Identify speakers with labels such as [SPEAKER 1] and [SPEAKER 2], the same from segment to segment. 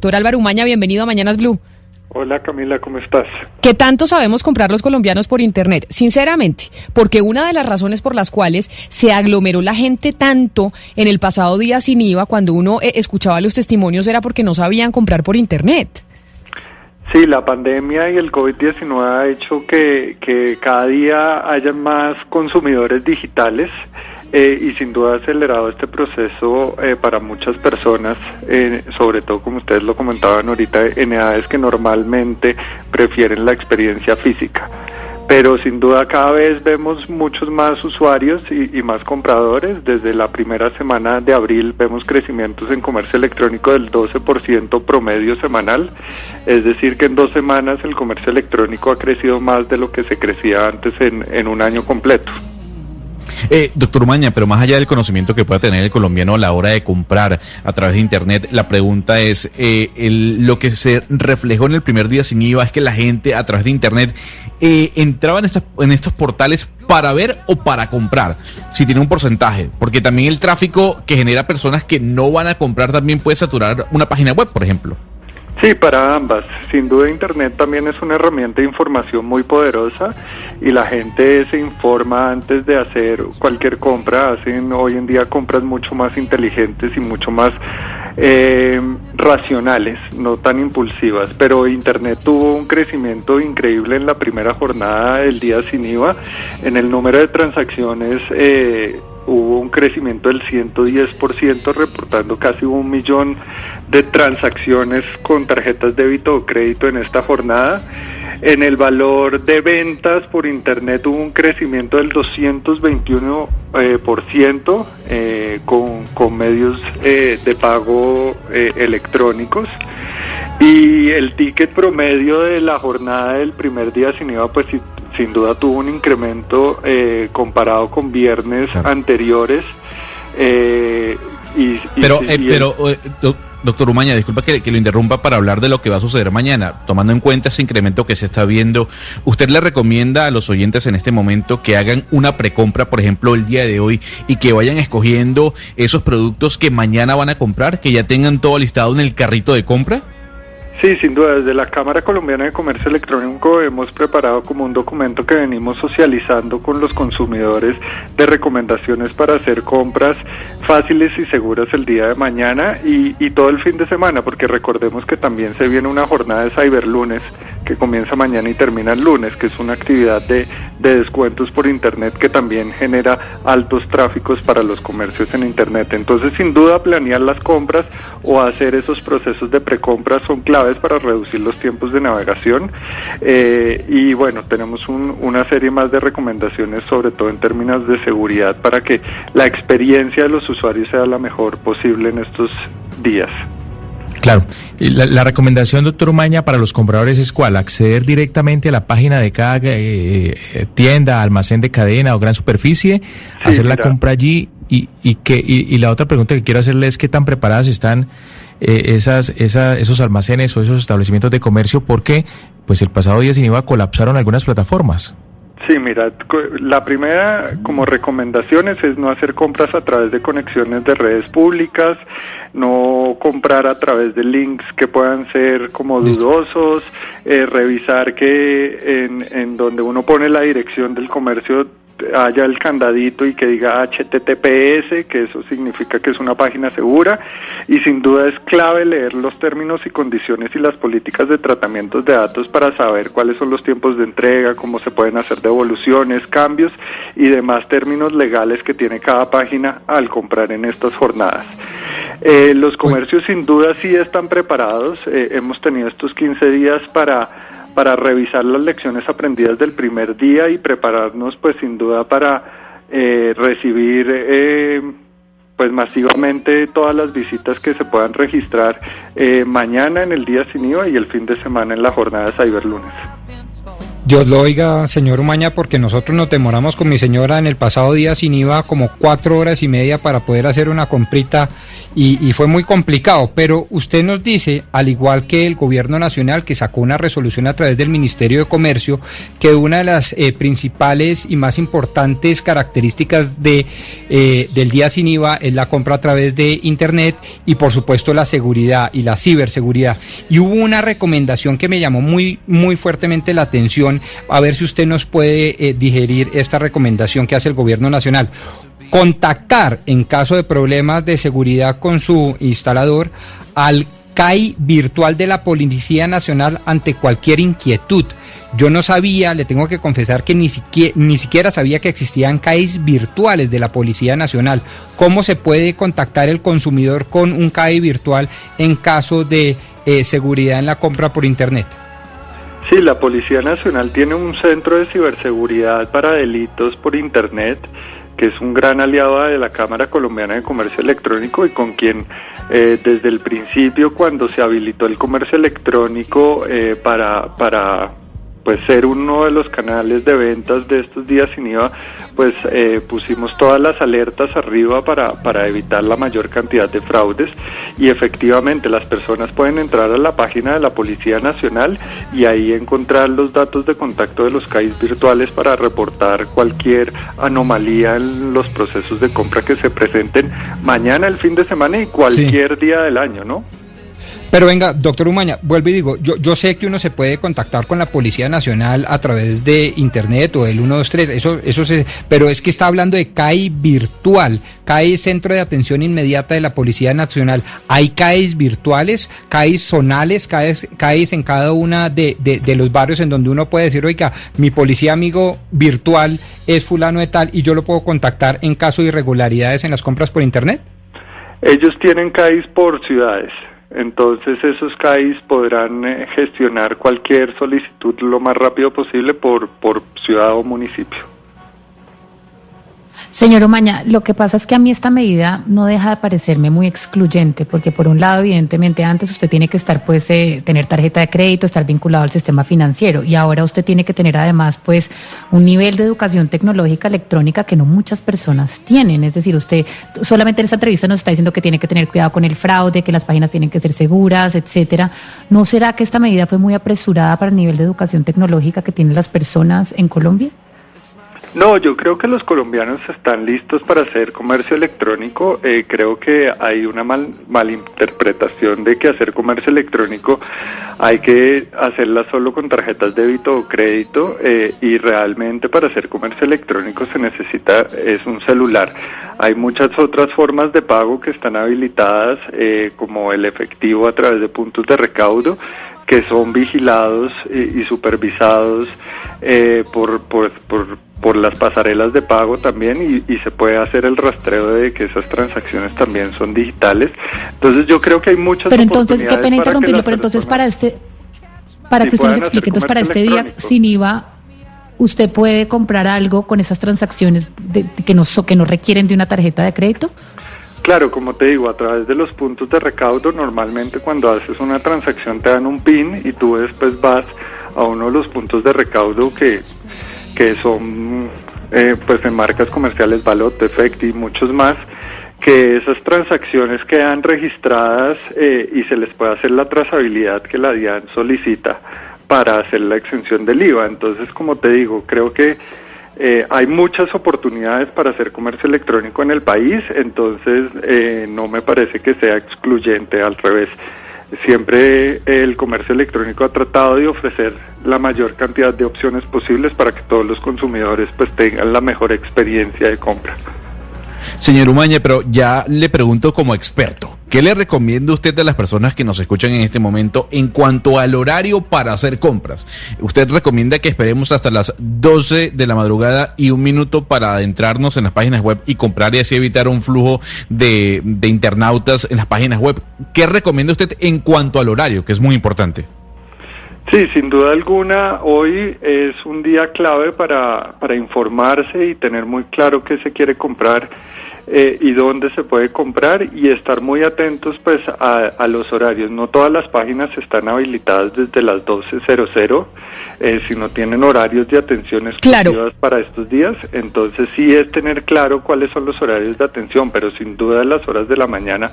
[SPEAKER 1] Doctor Álvaro Umaña, bienvenido a Mañanas Blue.
[SPEAKER 2] Hola Camila, ¿cómo estás?
[SPEAKER 1] ¿Qué tanto sabemos comprar los colombianos por Internet? Sinceramente, porque una de las razones por las cuales se aglomeró la gente tanto en el pasado día sin IVA, cuando uno eh, escuchaba los testimonios, era porque no sabían comprar por Internet.
[SPEAKER 2] Sí, la pandemia y el COVID-19 ha hecho que, que cada día haya más consumidores digitales eh, y sin duda ha acelerado este proceso eh, para muchas personas, eh, sobre todo como ustedes lo comentaban ahorita, en edades que normalmente prefieren la experiencia física. Pero sin duda cada vez vemos muchos más usuarios y, más compradores. Desde la primera semana de abril vemos crecimientos en comercio electrónico del 12% promedio semanal. Es decir, que en dos semanas el comercio electrónico ha crecido más de lo que se crecía antes en, en un año completo.
[SPEAKER 3] Eh, doctor Umaña, pero más allá del conocimiento que pueda tener el colombiano a la hora de comprar a través de Internet, la pregunta es, eh, lo que se reflejó en el primer día sin IVA es que la gente a través de Internet eh, entraba en, estas, en estos portales para ver o para comprar, si tiene un porcentaje, porque también el tráfico que genera personas que no van a comprar también puede saturar una página web, por ejemplo.
[SPEAKER 2] Sí, para ambas. Sin duda Internet también es una herramienta de información muy poderosa y la gente se informa antes de hacer cualquier compra. Hacen hoy en día compras mucho más inteligentes y mucho más eh, racionales, no tan impulsivas. Pero Internet tuvo un crecimiento increíble en la primera jornada del día sin IVA. En el número de transacciones eh, hubo un crecimiento del 110%, reportando casi un millón de transacciones con tarjetas débito o crédito en esta jornada. En el valor de ventas por Internet hubo un crecimiento del 221% eh, por ciento, eh, con, con, medios eh, de pago electrónicos. Y el ticket promedio de la jornada del primer día sin IVA, pues sin duda tuvo un incremento eh, comparado con viernes anteriores. Eh, y,
[SPEAKER 3] pero, y pero Doctor Umaña, disculpa que, que, lo interrumpa para hablar de lo que va a suceder mañana. Tomando en cuenta ese incremento que se está viendo, ¿usted le recomienda a los oyentes en este momento que hagan una precompra, por ejemplo, el día de hoy y que vayan escogiendo esos productos que mañana van a comprar, que ya tengan todo listado en el carrito de compra?
[SPEAKER 2] Sí, sin duda, desde la Cámara Colombiana de Comercio Electrónico hemos preparado como un documento que venimos socializando con los consumidores de recomendaciones para hacer compras fáciles y seguras el día de mañana y, y todo el fin de semana, porque recordemos que también se viene una jornada de Cyberlunes que comienza mañana y termina el lunes, que es una actividad de, de descuentos por Internet que también genera altos tráficos para los comercios en Internet. Entonces, sin duda, planear las compras o hacer esos procesos de precompra son claves para reducir los tiempos de navegación. Eh, y bueno, tenemos un, una serie más de recomendaciones, sobre todo en términos de seguridad, para que la experiencia de los usuarios sea la mejor posible en estos días.
[SPEAKER 4] Claro. La, la, recomendación, doctor Umaña, para los compradores es cuál? Acceder directamente a la página de cada eh, tienda, almacén de cadena o gran superficie, sí, hacer mira. la compra allí y, y que y, y, la otra pregunta que quiero hacerle es qué tan preparadas están eh, esas, esa, esos almacenes o esos establecimientos de comercio porque pues el pasado día sin IVA colapsaron algunas plataformas.
[SPEAKER 2] Sí, mira, la primera como recomendaciones es no hacer compras a través de conexiones de redes públicas, no comprar a través de links que puedan ser como dudosos, eh, revisar que en, en donde uno pone la dirección del comercio haya el candadito y que diga HTTPS, que eso significa que es una página segura, y sin duda es clave leer los términos y condiciones y las políticas de tratamientos de datos para saber cuáles son los tiempos de entrega, cómo se pueden hacer devoluciones, cambios y demás términos legales que tiene cada página al comprar en estas jornadas. Eh, los comercios sin duda sí están preparados, eh, hemos tenido estos 15 días para para revisar las lecciones aprendidas del primer día y prepararnos pues sin duda para eh, recibir eh, pues masivamente todas las visitas que se puedan registrar eh, mañana en el día sin IVA y el fin de semana en la jornada Cyberlunes.
[SPEAKER 5] Dios lo oiga, señor Umaña, porque nosotros nos demoramos con mi señora en el pasado día sin IVA como cuatro horas y media para poder hacer una comprita y, fue muy complicado. Pero usted nos dice, al igual que el gobierno nacional, que sacó una resolución a través del Ministerio de Comercio, que una de las eh, principales y más importantes características de, eh, del día sin IVA es la compra a través de Internet y por supuesto la seguridad y la ciberseguridad. Y hubo una recomendación que me llamó muy, muy fuertemente la atención, a ver si usted nos puede eh, digerir esta recomendación que hace el gobierno nacional contactar en caso de problemas de seguridad con su instalador al CAI virtual de la Policía Nacional ante cualquier inquietud. Yo no sabía, le tengo que confesar que ni siquiera, sabía que existían CAIs virtuales de la Policía Nacional. ¿Cómo se puede contactar el consumidor con un CAI virtual en caso de eh, seguridad en la compra por Internet?
[SPEAKER 2] Sí, la Policía Nacional tiene un centro de ciberseguridad para delitos por Internet que es un gran aliado de la Cámara Colombiana de Comercio Electrónico y con quien eh, desde el principio cuando se habilitó el comercio electrónico eh, para, para pues ser uno de los canales de ventas de estos días sin IVA, pues eh, pusimos todas las alertas arriba para, para evitar la mayor cantidad de fraudes y efectivamente las personas pueden entrar a la página de la Policía Nacional y ahí encontrar los datos de contacto de los CAIs virtuales para reportar cualquier anomalía en los procesos de compra que se presenten mañana, el fin de semana y cualquier día del año, ¿no?
[SPEAKER 5] Pero venga, doctor Umaña, vuelvo y digo, yo, yo sé que uno se puede contactar con la Policía Nacional a través de Internet o del 123, eso, eso se, pero es que está hablando de CAI virtual, CAI Centro de Atención Inmediata de la Policía Nacional. ¿Hay CAIs virtuales, CAIs zonales, CAIs, CAIs en cada una de, de los barrios en donde uno puede decir, oiga, mi policía amigo virtual es fulano de tal y yo lo puedo contactar en caso de irregularidades en las compras por Internet?
[SPEAKER 2] Ellos tienen CAIs por ciudades. Entonces esos CAIs podrán eh, gestionar cualquier solicitud lo más rápido posible por, por ciudad o municipio.
[SPEAKER 1] Señor Omaña, lo que pasa es que a mí esta medida no deja de parecerme muy excluyente, porque por un lado, evidentemente, antes usted tiene que estar, pues, eh, tener tarjeta de crédito, estar vinculado al sistema financiero, y ahora usted tiene que tener además, pues, un nivel de educación tecnológica electrónica que no muchas personas tienen. Es decir, usted solamente en esta entrevista nos está diciendo que tiene que tener cuidado con el fraude, que las páginas tienen que ser seguras, etcétera. ¿No será que esta medida fue muy apresurada para el nivel de educación tecnológica que tienen las personas en Colombia?
[SPEAKER 2] No, yo creo que los colombianos están listos para hacer comercio electrónico. Eh, creo que hay una mal, malinterpretación de que hacer comercio electrónico hay que hacerla solo con tarjetas débito o crédito eh, y realmente para hacer comercio electrónico se necesita es un celular. Hay muchas otras formas de pago que están habilitadas eh, como el efectivo a través de puntos de recaudo que son vigilados y, supervisados por, por, por por las pasarelas de pago también y, se puede hacer el rastreo de que esas transacciones también son digitales. Entonces yo creo que hay muchas
[SPEAKER 1] Pero entonces, qué pena interrumpirlo, pero entonces para este, para que usted nos explique, entonces para este día sin IVA, ¿usted puede comprar algo con esas transacciones que, no, que no requieren de una tarjeta de crédito?
[SPEAKER 2] Claro, como te digo, a través de los puntos de recaudo, normalmente cuando haces una transacción te dan un PIN y tú después vas a uno de los puntos de recaudo que que son eh, pues en marcas comerciales Balot, Effect y muchos más, que esas transacciones quedan registradas eh, y se les puede hacer la trazabilidad que la DIAN solicita para hacer la exención del IVA. Entonces, como te digo, creo que eh, hay muchas oportunidades para hacer comercio electrónico en el país, entonces no me parece que sea excluyente, al revés siempre el comercio electrónico ha tratado de ofrecer la mayor cantidad de opciones posibles para que todos los consumidores pues tengan la mejor experiencia de compra.
[SPEAKER 3] Señor Umaña, pero ya le pregunto como experto, ¿qué le recomienda usted a las personas que nos escuchan en este momento en cuanto al horario para hacer compras? ¿Usted recomienda que esperemos hasta las 12 de la madrugada y un minuto para adentrarnos en las páginas web y comprar y así evitar un flujo de, de internautas en las páginas web? ¿Qué recomienda usted en cuanto al horario, que es muy importante?
[SPEAKER 2] Sí, sin duda alguna, hoy es un día clave para, para informarse y tener muy claro qué se quiere comprar eh, y dónde se puede comprar y estar muy atentos pues a, a, los horarios. No todas las páginas están habilitadas desde las 12.00, eh, sino tienen horarios de atención exclusivas para estos días. Entonces sí es tener claro cuáles son los horarios de atención, pero sin duda las horas de la mañana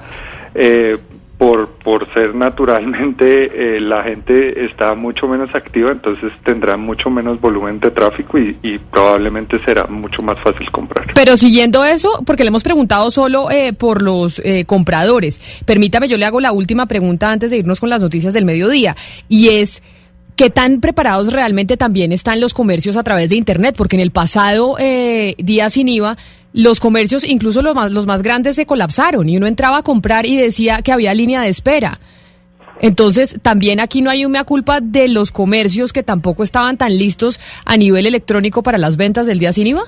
[SPEAKER 2] eh, por, por ser naturalmente eh, la gente está mucho menos activa, entonces tendrá mucho menos volumen de tráfico y, probablemente será mucho más fácil comprar.
[SPEAKER 1] Pero siguiendo eso, porque le hemos preguntado solo eh, por los eh, compradores, permítame, yo le hago la última pregunta antes de irnos con las noticias del mediodía, y es... ¿Qué tan preparados realmente también están los comercios a través de Internet? Porque en el pasado eh, día sin IVA, los comercios, incluso los más, los más grandes, se colapsaron y uno entraba a comprar y decía que había línea de espera. Entonces, también aquí no hay una culpa de los comercios que tampoco estaban tan listos a nivel electrónico para las ventas del día sin IVA.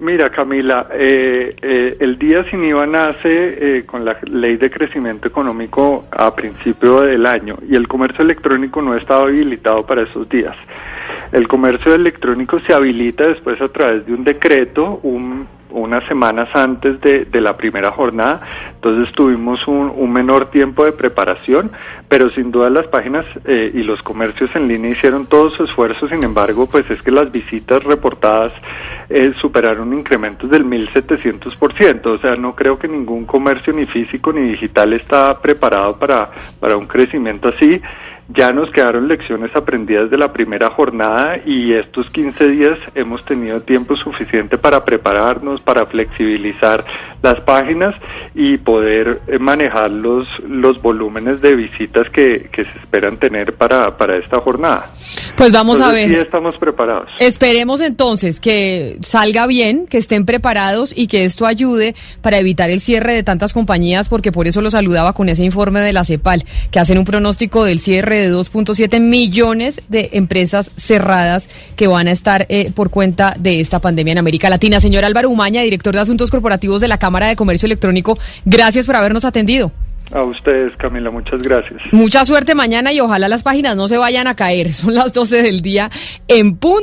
[SPEAKER 2] Mira, Camila, eh, eh, el día sin IVA nace eh, con la ley de crecimiento económico a principio del año y el comercio electrónico no estaba habilitado para esos días. El comercio electrónico se habilita después a través de un decreto, un unas semanas antes de, de, la primera jornada, entonces tuvimos un, un, menor tiempo de preparación, pero sin duda las páginas eh, y los comercios en línea hicieron todo su esfuerzo, sin embargo, pues es que las visitas reportadas eh, superaron incrementos del 1.700%, o sea, no creo que ningún comercio ni físico ni digital está preparado para, para un crecimiento así. Ya nos quedaron lecciones aprendidas de la primera jornada y estos 15 días hemos tenido tiempo suficiente para prepararnos, para flexibilizar las páginas y poder manejar los, los volúmenes de visitas que, que se esperan tener para, para esta jornada.
[SPEAKER 1] Pues vamos
[SPEAKER 2] entonces,
[SPEAKER 1] a ver.
[SPEAKER 2] Sí estamos preparados.
[SPEAKER 1] Esperemos entonces que salga bien, que estén preparados y que esto ayude para evitar el cierre de tantas compañías, porque por eso lo saludaba con ese informe de la CEPAL, que hacen un pronóstico del cierre de 2.7 millones de empresas cerradas que van a estar eh, por cuenta de esta pandemia en América Latina. Señor Álvaro Umaña, director de Asuntos Corporativos de la Cámara de Comercio Electrónico, gracias por habernos atendido.
[SPEAKER 2] A ustedes, Camila, muchas gracias.
[SPEAKER 1] Mucha suerte mañana y ojalá las páginas no se vayan a caer. Son las 12 del día en punto.